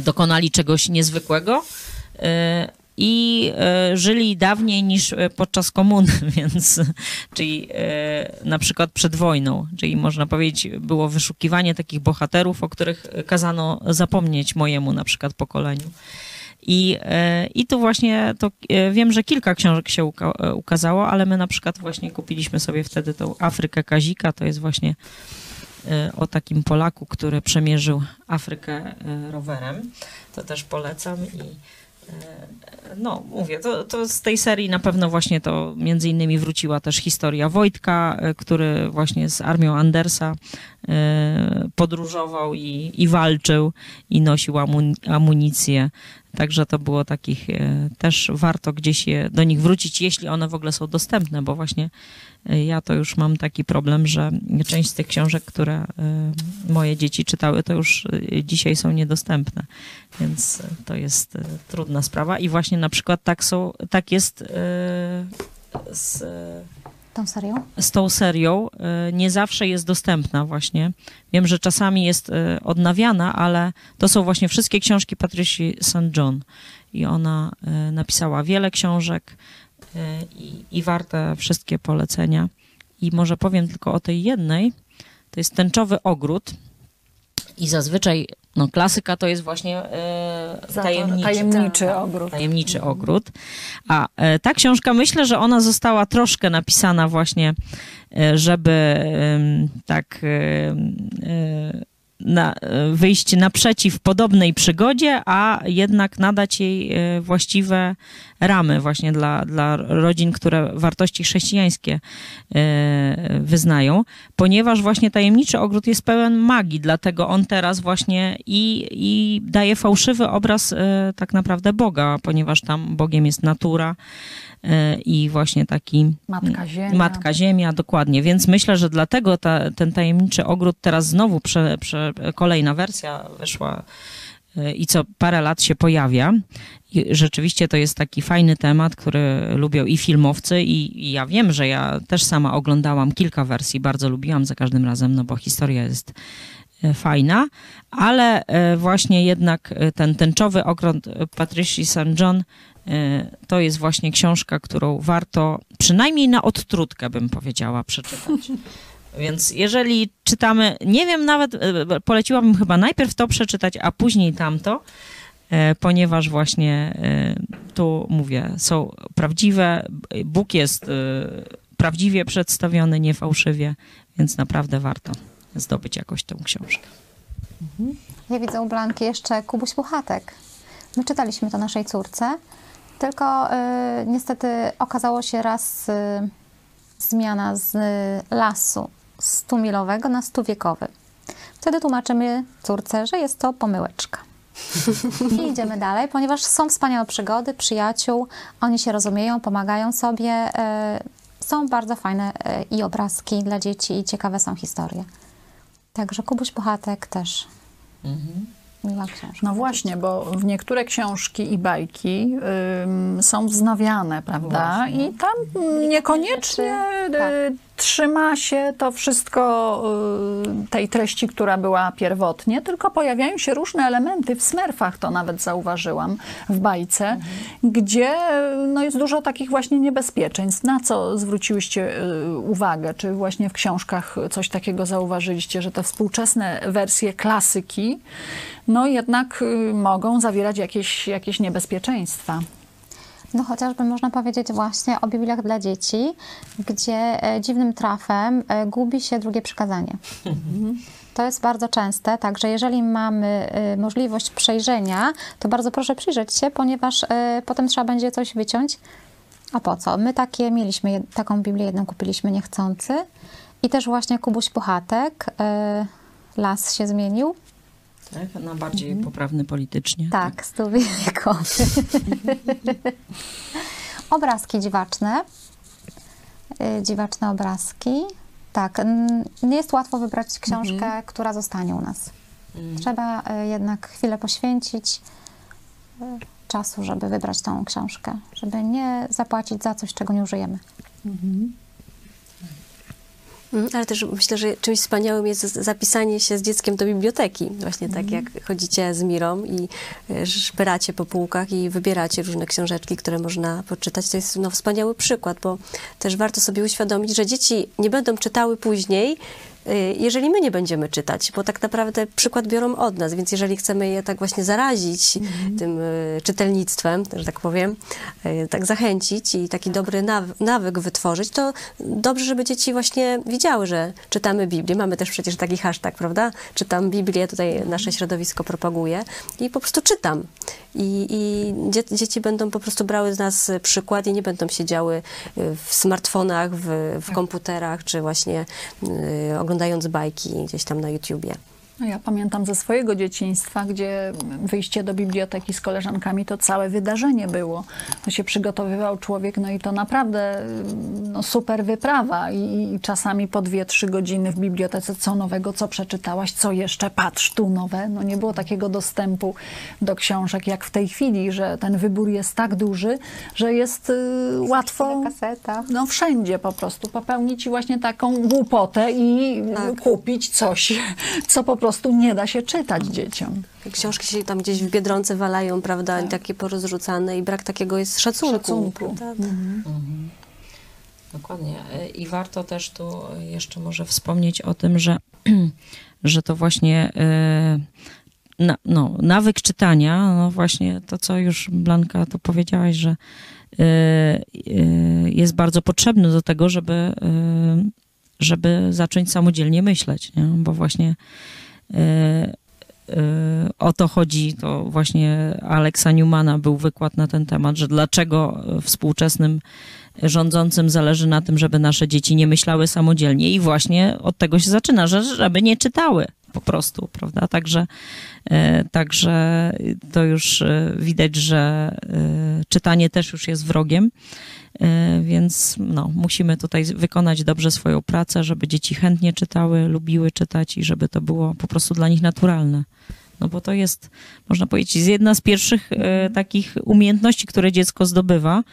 dokonali czegoś niezwykłego i e, żyli dawniej niż e, podczas komuny, więc czyli e, na przykład przed wojną, czyli można powiedzieć było wyszukiwanie takich bohaterów, o których kazano zapomnieć mojemu na przykład pokoleniu. I, I tu właśnie to wiem, że kilka książek się uka ukazało, ale my na przykład właśnie kupiliśmy sobie wtedy tą Afrykę Kazika, to jest właśnie o takim Polaku, który przemierzył Afrykę rowerem. To też polecam i E, no, mówię, to, to z tej serii na pewno właśnie to między innymi wróciła też historia Wojtka, e, który właśnie z armią Andersa e, podróżował i, i walczył i nosił amunicję. Także to było takich, też warto gdzieś je, do nich wrócić, jeśli one w ogóle są dostępne, bo właśnie ja to już mam taki problem, że część z tych książek, które y, moje dzieci czytały, to już dzisiaj są niedostępne. Więc to jest trudna sprawa. I właśnie na przykład tak, są, tak jest z tą serią? Z tą serią nie zawsze jest dostępna właśnie. Wiem, że czasami jest odnawiana, ale to są właśnie wszystkie książki Patricia St. John. I ona napisała wiele książek, E, i, i warte wszystkie polecenia. I może powiem tylko o tej jednej. To jest tęczowy ogród. I zazwyczaj, no klasyka to jest właśnie e, tajemniczy, tajemniczy ogród. Tajemniczy ogród. A e, ta książka, myślę, że ona została troszkę napisana właśnie, e, żeby tak e, na, wyjść naprzeciw podobnej przygodzie, a jednak nadać jej e, właściwe ramy właśnie dla, dla rodzin, które wartości chrześcijańskie e, wyznają, ponieważ właśnie tajemniczy ogród jest pełen magii, dlatego on teraz właśnie i, i daje fałszywy obraz e, tak naprawdę Boga, ponieważ tam Bogiem jest natura, i właśnie taki Matka Ziemia. Matka Ziemia, dokładnie. Więc myślę, że dlatego ta, ten tajemniczy ogród teraz znowu prze, prze, kolejna wersja wyszła e, i co parę lat się pojawia. I rzeczywiście to jest taki fajny temat, który lubią i filmowcy, i, i, ja wiem, że ja też sama oglądałam kilka wersji, bardzo lubiłam za każdym razem, no bo historia jest e, fajna, ale e, właśnie jednak ten tęczowy ogród Patricia St. John to jest właśnie książka, którą warto przynajmniej na odtrutkę, bym powiedziała, przeczytać. Więc jeżeli czytamy, nie wiem nawet, e, poleciłabym chyba najpierw to przeczytać, a później tamto, e, ponieważ właśnie tu mówię, są prawdziwe, Bóg jest prawdziwie przedstawiony, nie fałszywie, więc naprawdę warto zdobyć jakoś tę książkę. Mhm. Ja widzę u Blanki jeszcze Kubuś Puchatek. My czytaliśmy to naszej córce tylko y, niestety okazało się raz y, zmiana z lasu stumilowego na stuwiekowy. Wtedy tłumaczymy córce, że jest to pomyłeczka. I idziemy dalej, ponieważ są wspaniałe przygody, przyjaciół, oni się rozumieją, pomagają sobie. Y, są bardzo fajne y, i obrazki dla dzieci, i ciekawe są historie. Także Kubuś Puchatek też. Mhm miła książka. No właśnie, bo w niektóre książki i bajki ym, są wznawiane, prawda? Właśnie. I tam niekoniecznie y, tak. Trzyma się to wszystko y, tej treści, która była pierwotnie, tylko pojawiają się różne elementy. W Smurfach to nawet zauważyłam, w bajce, mhm. gdzie no, jest dużo takich właśnie niebezpieczeństw. Na co zwróciłyście y, uwagę? Czy właśnie w książkach coś takiego zauważyliście, że te współczesne wersje klasyki no jednak y, mogą zawierać jakieś, jakieś niebezpieczeństwa. No chociażby można powiedzieć właśnie o Bibliach dla dzieci, gdzie e, dziwnym trafem e, gubi się drugie przykazanie. To jest bardzo częste, także jeżeli mamy e, możliwość przejrzenia, to bardzo proszę przyjrzeć się, ponieważ potem trzeba będzie coś wyciąć. A po co? My takie mieliśmy, taką Biblię jedną kupiliśmy niechcący i też właśnie Kubuś Puchatek, las się zmienił, tak? Na bardziej mhm. poprawny politycznie. Tak, tak. stół wiekowy. obrazki dziwaczne. Y, dziwaczne obrazki. Tak, nie jest łatwo wybrać książkę, mhm. która zostanie u nas. Mhm. Trzeba y, jednak chwilę poświęcić. Y, czasu, żeby wybrać tą książkę, żeby nie zapłacić za coś, czego nie użyjemy. Mm, Ale też myślę, że czymś wspaniałym jest zapisanie się z dzieckiem do biblioteki. Właśnie tak jak chodzicie z Mirą i e, szperacie po półkach i wybieracie różne książeczki, które można poczytać. To jest no, wspaniały przykład, bo też warto sobie uświadomić, że dzieci nie będą czytały później, jeżeli my nie będziemy czytać, bo tak naprawdę przykład biorą od nas, więc jeżeli chcemy je tak właśnie zarazić tym y, czytelnictwem, że tak powiem, y, tak zachęcić i taki dobry naw- nawyk wytworzyć, to dobrze, żeby dzieci właśnie widziały, że czytamy Biblię. Mamy też przecież taki hashtag, prawda? Czytam Biblię, tutaj nasze środowisko propaguje i po prostu czytam. I, i dzie- dzieci będą po prostu brały z nas przykład i nie będą siedziały y, w smartfonach, w, w komputerach, czy właśnie y, oglądając bajki gdzieś tam na YouTubie. No ja pamiętam ze swojego dzieciństwa, gdzie wyjście do biblioteki z koleżankami to całe wydarzenie było. To się przygotowywał człowiek, no i to naprawdę no, super wyprawa. I, I czasami po dwie, trzy godziny w bibliotece, co nowego, co przeczytałaś, co jeszcze, patrz, tu nowe. No nie było takiego dostępu do książek jak w tej chwili, że ten wybór jest tak duży, że jest y, łatwo Kaseta. no wszędzie po prostu popełnić właśnie taką głupotę i Tak. kupić coś, co po prostu nie da się czytać dzieciom. Książki się tam gdzieś w Biedronce walają, prawda, i takie porozrzucane i brak takiego jest szacunku. Szacunku. prawda? Dokładnie. I warto też tu jeszcze może wspomnieć o tym, że, że to właśnie e, na, no, nawyk czytania, no właśnie to, co już Blanka tu powiedziałaś, że e, e, jest bardzo potrzebny do tego, żeby, żeby zacząć samodzielnie myśleć, nie? bo właśnie o to chodzi, to właśnie Alexa Newmana był wykład na ten temat, że dlaczego współczesnym rządzącym zależy na tym, żeby nasze dzieci nie myślały samodzielnie i właśnie od tego się zaczyna, że żeby nie czytały po prostu, prawda? Także, e, także to już e, widać, że e, czytanie też już jest wrogiem, więc no, musimy tutaj wykonać dobrze swoją pracę, żeby dzieci chętnie czytały, lubiły czytać i żeby to było po prostu dla nich naturalne. No bo to jest, można powiedzieć, jedna z pierwszych e, takich umiejętności, które dziecko zdobywa,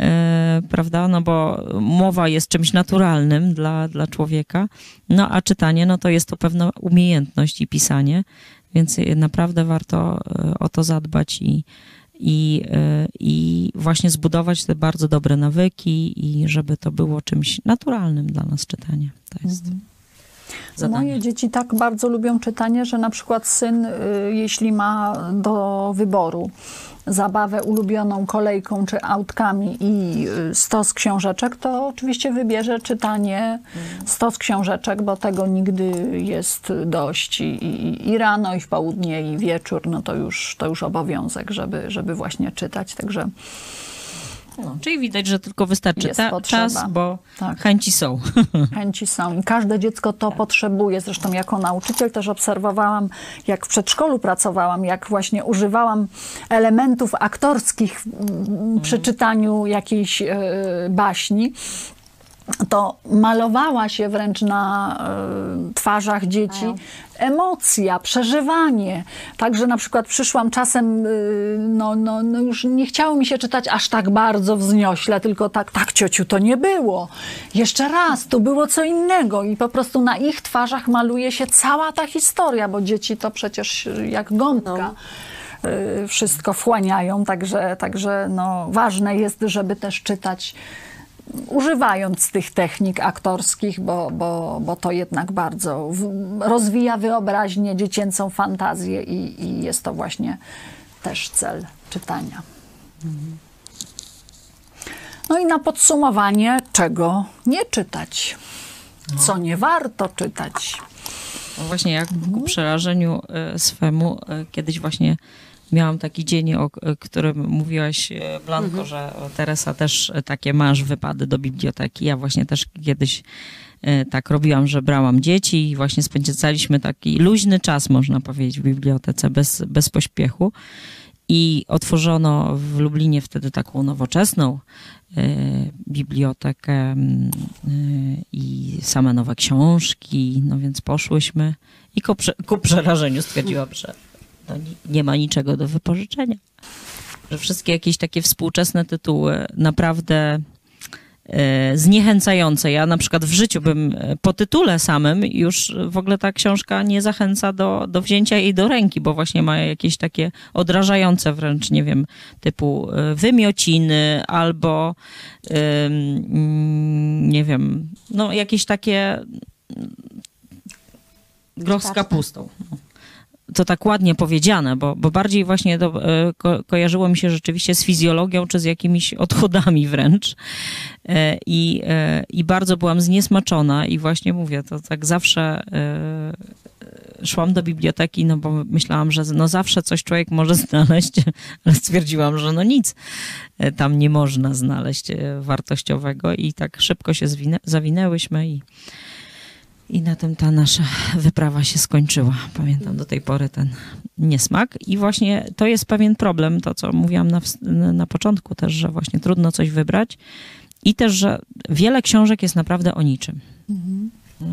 e, prawda? No bo mowa jest czymś naturalnym dla, dla człowieka, no a czytanie, no to jest to pewna umiejętność i pisanie, więc naprawdę warto e, o to zadbać i, i, e, i właśnie zbudować te bardzo dobre nawyki i żeby to było czymś naturalnym dla nas czytanie. To jest Moje dzieci tak bardzo lubią czytanie, że na przykład syn, y, jeśli ma do wyboru zabawę ulubioną kolejką czy autkami i y, stos książeczek, to oczywiście wybierze czytanie stos książeczek, bo tego nigdy jest dość. I, i, i rano, i w południe, i wieczór, no to już, to już obowiązek, żeby, żeby właśnie czytać. Także No, czyli widać, że tylko wystarczy ta, czas, bo Tak. chęci są. chęci są i każde dziecko to potrzebuje. Zresztą jako nauczyciel też obserwowałam, jak w przedszkolu pracowałam, jak właśnie używałam elementów aktorskich przy czytaniu jakiejś e, baśni. To malowała się wręcz na e, twarzach dzieci emocja, przeżywanie. Także na przykład przyszłam czasem, y, no, no, no już nie chciało mi się czytać aż tak bardzo wzniośle, tylko tak, tak ciociu, to nie było. Jeszcze raz, to było co innego i po prostu na ich twarzach maluje się cała ta historia, bo dzieci to przecież y, jak gąbka. y, Wszystko wchłaniają, także, także no, ważne jest, żeby też czytać używając tych technik aktorskich, bo, bo, bo to jednak bardzo rozwija wyobraźnię, dziecięcą fantazję i, i jest to właśnie też cel czytania. No i na podsumowanie, czego nie czytać, co nie warto czytać. No Właśnie jak ku przerażeniu e, swemu e, kiedyś właśnie miałam taki dzień, o którym mówiłaś, e, Blanko, że o, Teresa też e, takie masz wypady do biblioteki. Ja właśnie też kiedyś e, tak robiłam, że brałam dzieci i właśnie spędzaliśmy taki luźny czas, można powiedzieć, w bibliotece bez, bez pośpiechu. I otworzono w Lublinie wtedy taką nowoczesną bibliotekę mm, i same nowe książki, no więc poszłyśmy i ku, ku przerażeniu stwierdziłam, że no, nie, ma niczego do wypożyczenia. że wszystkie jakieś takie współczesne tytuły naprawdę e, zniechęcające. Ja na przykład w życiu bym e, po tytule samym już w ogóle ta książka nie zachęca do, do wzięcia jej do ręki, bo właśnie ma jakieś takie odrażające wręcz, nie wiem, typu e, wymiociny albo ym, mm, nie wiem, no jakieś takie groch z kapustą. To tak ładnie powiedziane, bo, bo bardziej właśnie to, e, ko, kojarzyło mi się rzeczywiście z fizjologią, czy z jakimiś odchodami wręcz. E, I, e, I bardzo byłam zniesmaczona i właśnie mówię, to tak zawsze szłam do biblioteki, no bo myślałam, że no zawsze coś człowiek może znaleźć, ale stwierdziłam, że no nic tam nie można znaleźć wartościowego i tak szybko się zawinęłyśmy i i na tym ta nasza wyprawa się skończyła. Pamiętam do tej pory ten niesmak. I właśnie to jest pewien problem, to co mówiłam na, na początku też, że właśnie trudno coś wybrać. I też, że wiele książek jest naprawdę o niczym.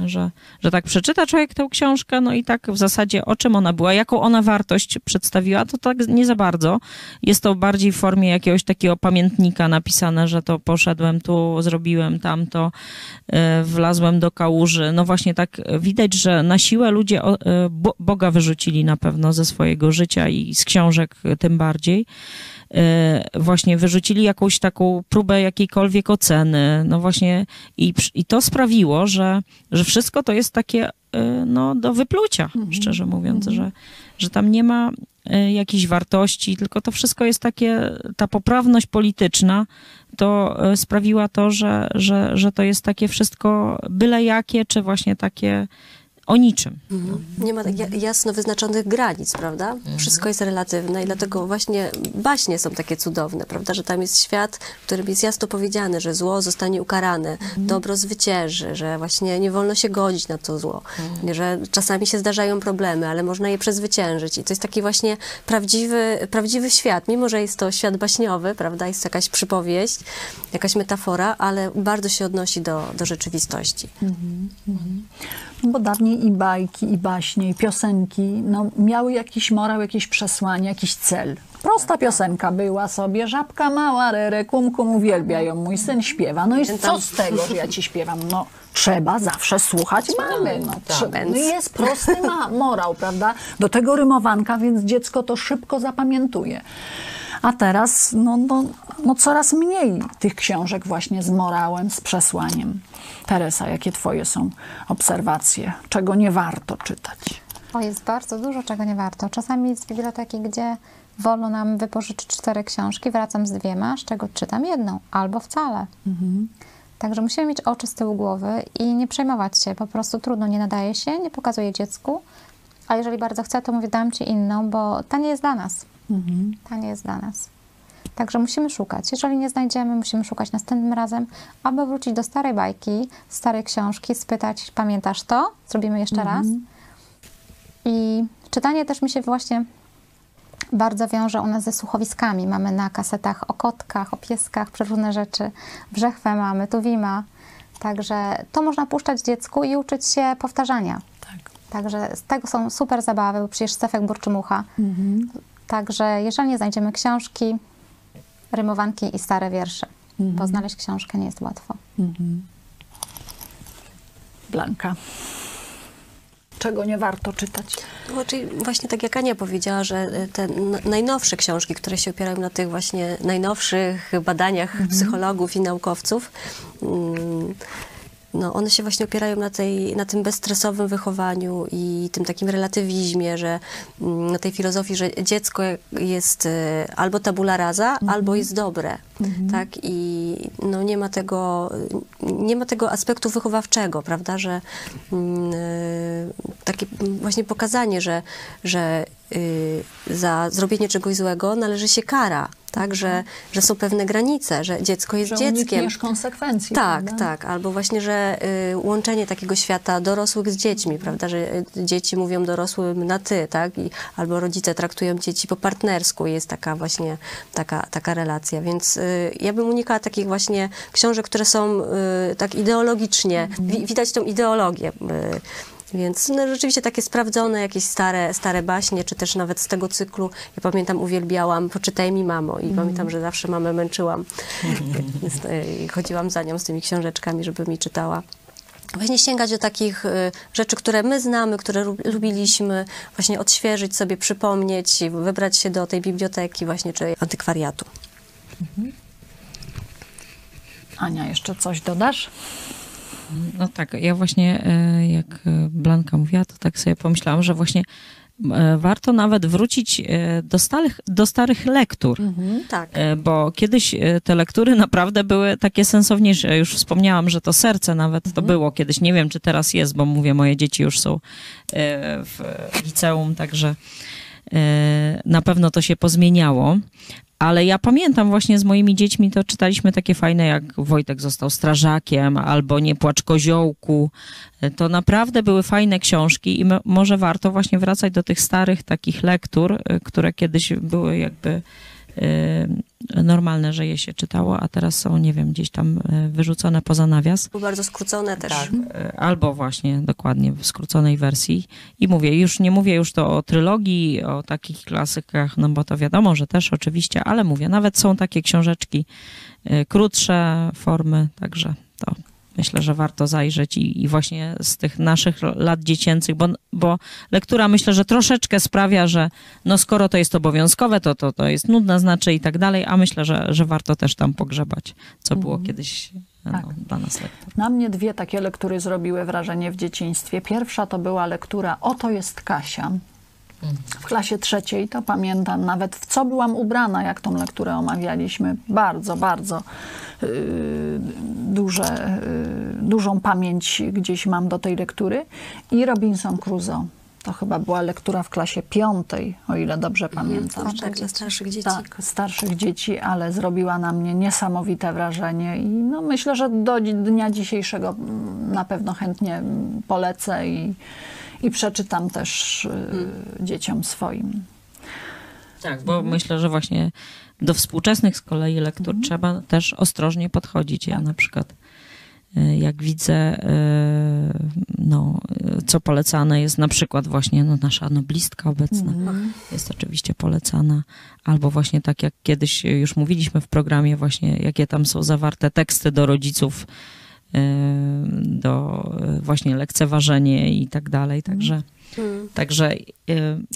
Że, że tak przeczyta człowiek tę książkę, no i tak w zasadzie o czym ona była, jaką ona wartość przedstawiła, to tak nie za bardzo. Jest to bardziej w formie jakiegoś takiego pamiętnika napisane, że to poszedłem tu, zrobiłem tamto, e, wlazłem do kałuży. No właśnie tak widać, że na siłę ludzie e, Bo- Boga wyrzucili na pewno ze swojego życia i z książek tym bardziej. E, Właśnie wyrzucili jakąś taką próbę jakiejkolwiek oceny. No właśnie i, i to sprawiło, że, że wszystko to jest takie e, no, do wyplucia, szczerze mówiąc, że, że tam nie ma e, jakiejś wartości, tylko to wszystko jest takie, ta poprawność polityczna to sprawiła to, że, że, że to jest takie wszystko byle jakie, czy właśnie takie o niczym. Nie ma tak ja- jasno wyznaczonych granic, prawda? Wszystko jest relatywne i dlatego właśnie baśnie są takie cudowne, prawda? Że tam jest świat, w którym jest jasno powiedziane, że zło zostanie ukarane, dobro zwycięży, że właśnie nie wolno się godzić na to zło, że czasami się zdarzają problemy, ale można je przezwyciężyć. I to jest taki właśnie prawdziwy, prawdziwy świat, mimo że jest to świat baśniowy, prawda? Jest to jakaś przypowieść, jakaś metafora, ale bardzo się odnosi do, do rzeczywistości. No Bo dawniej i bajki, i baśnie, i piosenki no, miały jakiś morał, jakieś przesłanie, jakiś cel. Prosta piosenka była sobie, żabka mała, rere, kum, kum, uwielbia ją, mój syn śpiewa. No i co z tego, że ja ci śpiewam? No, trzeba zawsze słuchać mamy. No, trzeba. no jest prosty ma morał, prawda? Do tego rymowanka, więc dziecko to szybko zapamiętuje. A teraz no, no, no coraz mniej tych książek właśnie z morałem, z przesłaniem. Teresa, jakie twoje są obserwacje? Czego nie warto czytać? O, jest bardzo dużo, czego nie warto. Czasami z biblioteki, gdzie wolno nam wypożyczyć cztery książki, wracam z dwiema, z czego czytam jedną, albo wcale. Także musimy mieć oczy z tyłu głowy i nie przejmować się. Po prostu trudno, nie nadaje się, nie pokazuje dziecku. A jeżeli bardzo chce, to mówię, dam ci inną, bo ta nie jest dla nas. Ta nie jest dla nas. Także musimy szukać. Jeżeli nie znajdziemy, musimy szukać następnym razem, aby wrócić do starej bajki, starej książki, spytać, pamiętasz to? Zrobimy jeszcze raz. I czytanie też mi się właśnie bardzo wiąże u nas ze słuchowiskami. Mamy na kasetach o kotkach, o pieskach, przeróżne rzeczy. Brzechwę mamy, tuwima. Także to można puszczać dziecku i uczyć się powtarzania. Tak. Także z tego są super zabawy, bo przecież Stefek Burczymucha. Także jeżeli nie znajdziemy książki, rymowanki i stare wiersze, bo znaleźć książkę nie jest łatwo. Blanka. Czego nie warto czytać? No, czyli właśnie tak jak Ania powiedziała, że e, te n- najnowsze książki, które się opierają na tych właśnie najnowszych badaniach psychologów i naukowców, mm, no one się właśnie opierają na, tej, na tym bezstresowym wychowaniu i tym takim relatywizmie, że mm, na tej filozofii, że dziecko jest e, albo tabula rasa, albo jest dobre, tak? I no nie ma tego, nie ma tego aspektu wychowawczego, prawda, że mm, e, takie właśnie pokazanie, że, że y, za zrobienie czegoś złego należy się kara, tak, że, że są pewne granice, że dziecko jest Że dzieckiem. unikniesz konsekwencji. Tak, prawda? tak. Albo właśnie, że y, łączenie takiego świata dorosłych z dziećmi, prawda, że y, dzieci mówią dorosłym na ty, tak, I, albo rodzice traktują dzieci po partnersku, jest taka właśnie taka, taka relacja, więc y, ja bym unikała takich właśnie książek, które są y, tak ideologicznie, wi- widać tą ideologię y, Więc no, rzeczywiście takie sprawdzone, jakieś stare, stare baśnie, czy też nawet z tego cyklu. Ja pamiętam, uwielbiałam Poczytaj mi mamo i pamiętam, że zawsze mamę męczyłam. E, chodziłam za nią z tymi książeczkami, żeby mi czytała. Właśnie sięgać do takich y, rzeczy, które my znamy, które lu- lubiliśmy, właśnie odświeżyć sobie, przypomnieć, i wybrać się do tej biblioteki właśnie, czy antykwariatu. Ania, jeszcze coś dodasz? No tak, ja właśnie e, jak e, Blanka mówiła, to tak sobie pomyślałam, że właśnie e, warto nawet wrócić do starych, do starych lektur. Tak. E, Bo kiedyś te lektury naprawdę były takie sensowniejsze. Już wspomniałam, że to serce nawet to było kiedyś. Nie wiem, czy teraz jest, bo mówię, moje dzieci już są w liceum, także na pewno to się pozmieniało. Ale ja pamiętam właśnie z moimi dziećmi, to czytaliśmy takie fajne, jak Wojtek został strażakiem, albo Nie płacz koziołku. E, To naprawdę były fajne książki i mo- może warto właśnie wracać do tych starych takich lektur, e, które kiedyś były jakby normalne, że je się czytało, a teraz są, nie wiem, gdzieś tam e, wyrzucone poza nawias. Były bardzo skrócone też. E, Albo właśnie dokładnie w skróconej wersji. I mówię, już nie mówię już to o trylogii, o takich klasykach, no bo to wiadomo, że też oczywiście, ale mówię, nawet są takie książeczki, krótsze formy, także to myślę, że warto zajrzeć i, i właśnie z tych naszych lat dziecięcych, bo, bo lektura myślę, że troszeczkę sprawia, że no skoro to jest obowiązkowe, to to, to jest nudne znaczy i tak dalej, a myślę, że, że warto też tam pogrzebać, co było kiedyś no, Tak. dla nas lektur. Na mnie dwie takie lektury zrobiły wrażenie w dzieciństwie. Pierwsza to była lektura Oto jest Kasia. W klasie trzeciej to pamiętam nawet w co byłam ubrana, jak tą lekturę omawialiśmy. Bardzo, bardzo yy, duże, yy, dużą pamięć gdzieś mam do tej lektury. I Robinson Crusoe. To chyba była lektura w klasie piątej, o ile dobrze pamiętam. Tak, dla starszych dzieci. Tak, starszych dzieci, ale zrobiła na mnie niesamowite wrażenie i no, myślę, że do dnia dzisiejszego mm, na pewno chętnie mm, polecę i, i przeczytam też y, dzieciom swoim. Tak, bo myślę, że właśnie do współczesnych z kolei lektur trzeba też ostrożnie podchodzić. Ja na przykład y, jak widzę, y, no, co polecane jest, na przykład właśnie no, nasza noblistka obecna jest oczywiście polecana, albo właśnie tak jak kiedyś już mówiliśmy w programie właśnie, jakie tam są zawarte teksty do rodziców, do y, właśnie lekceważenie i tak dalej, także, Mm. także y,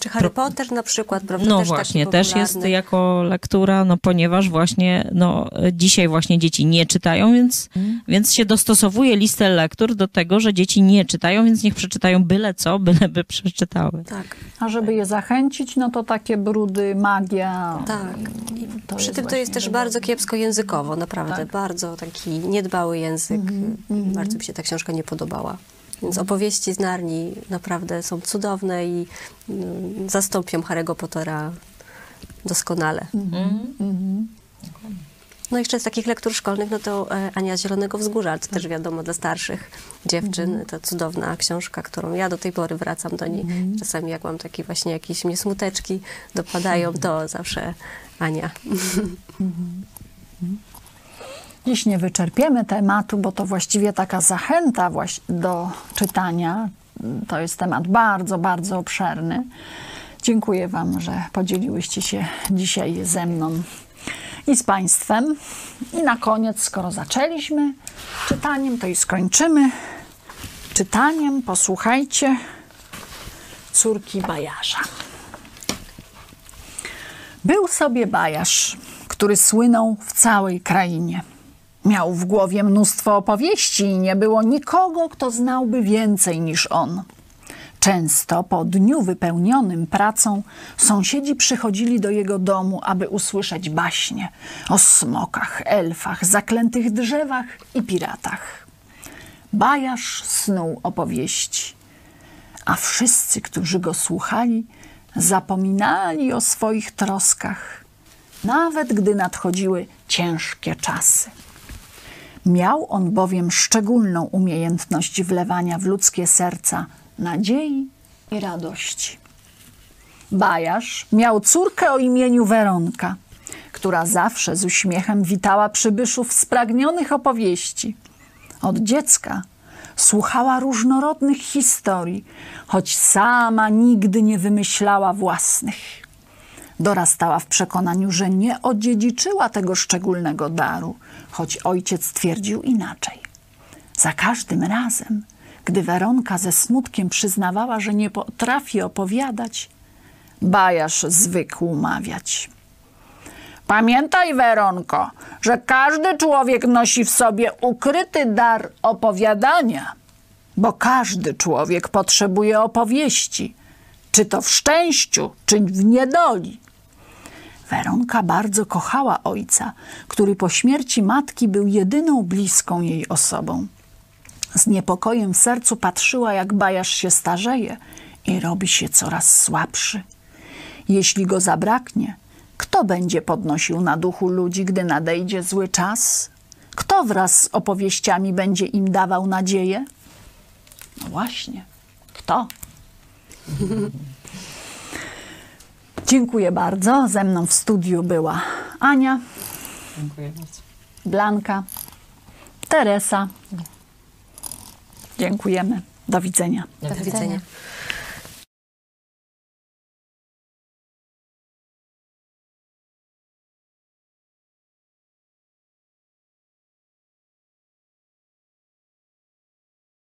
Czy Harry Pro- Potter na przykład, prawda? no też właśnie, taki też jest jako lektura, no ponieważ właśnie no, dzisiaj właśnie dzieci nie czytają, więc, więc się dostosowuje listę lektur do tego, że dzieci nie czytają, więc niech przeczytają byle co, byle by przeczytały. Tak, A żeby je zachęcić, no to takie brudy, magia. tak. I to przy tym to jest też bardzo kiepsko językowo, naprawdę. Tak. Bardzo taki niedbały język. Mhm, Bardzo mi się ta książka nie podobała. Więc opowieści z Narni naprawdę są cudowne i mm, zastąpią Harry'ego Pottera doskonale. Mhm. No i jeszcze z takich lektur szkolnych, no to e, Ania z Zielonego Wzgórza, to też wiadomo dla starszych dziewczyn. To cudowna książka, którą ja do tej pory wracam do niej. Czasami jak mam takie właśnie jakieś mnie smuteczki dopadają, to zawsze Ania. Dziś nie wyczerpiemy tematu, bo to właściwie taka zachęta do czytania. To jest temat bardzo, bardzo obszerny. Dziękuję Wam, że podzieliłyście się dzisiaj ze mną i z Państwem. I na koniec, skoro zaczęliśmy czytaniem, to i skończymy czytaniem. Posłuchajcie córki Bajarza. Był sobie Bajarz, który słynął w całej krainie. Miał w głowie mnóstwo opowieści i nie było nikogo, kto znałby więcej niż on. Często po dniu wypełnionym pracą sąsiedzi przychodzili do jego domu, aby usłyszeć baśnie o smokach, elfach, zaklętych drzewach i piratach. Bajarz snuł opowieści, a wszyscy, którzy go słuchali, zapominali o swoich troskach, nawet gdy nadchodziły ciężkie czasy. Miał on bowiem szczególną umiejętność wlewania w ludzkie serca nadziei i radości. Bajarz miał córkę o imieniu Weronka, która zawsze z uśmiechem witała przybyszów spragnionych opowieści. Od dziecka Słuchała różnorodnych historii, choć sama nigdy nie wymyślała własnych. Dorastała w przekonaniu, że nie odziedziczyła tego szczególnego daru, choć ojciec twierdził inaczej. Za każdym razem, gdy Weronka ze smutkiem przyznawała, że nie potrafi opowiadać, Bajasz zwykł mawiać. Pamiętaj, Weronko, że każdy człowiek nosi w sobie ukryty dar opowiadania, bo każdy człowiek potrzebuje opowieści, czy to w szczęściu, czy w niedoli. Weronka bardzo kochała ojca, który po śmierci matki był jedyną bliską jej osobą. Z niepokojem w sercu patrzyła, jak bajasz się starzeje i robi się coraz słabszy. Jeśli go zabraknie, kto będzie podnosił na duchu ludzi, gdy nadejdzie zły czas? Kto wraz z opowieściami będzie im dawał nadzieję? No właśnie, kto? Dziękuję bardzo. Ze mną w studiu była Ania, Dziękuję bardzo. Blanka, Teresa. Dziękujemy. Do widzenia. Do widzenia.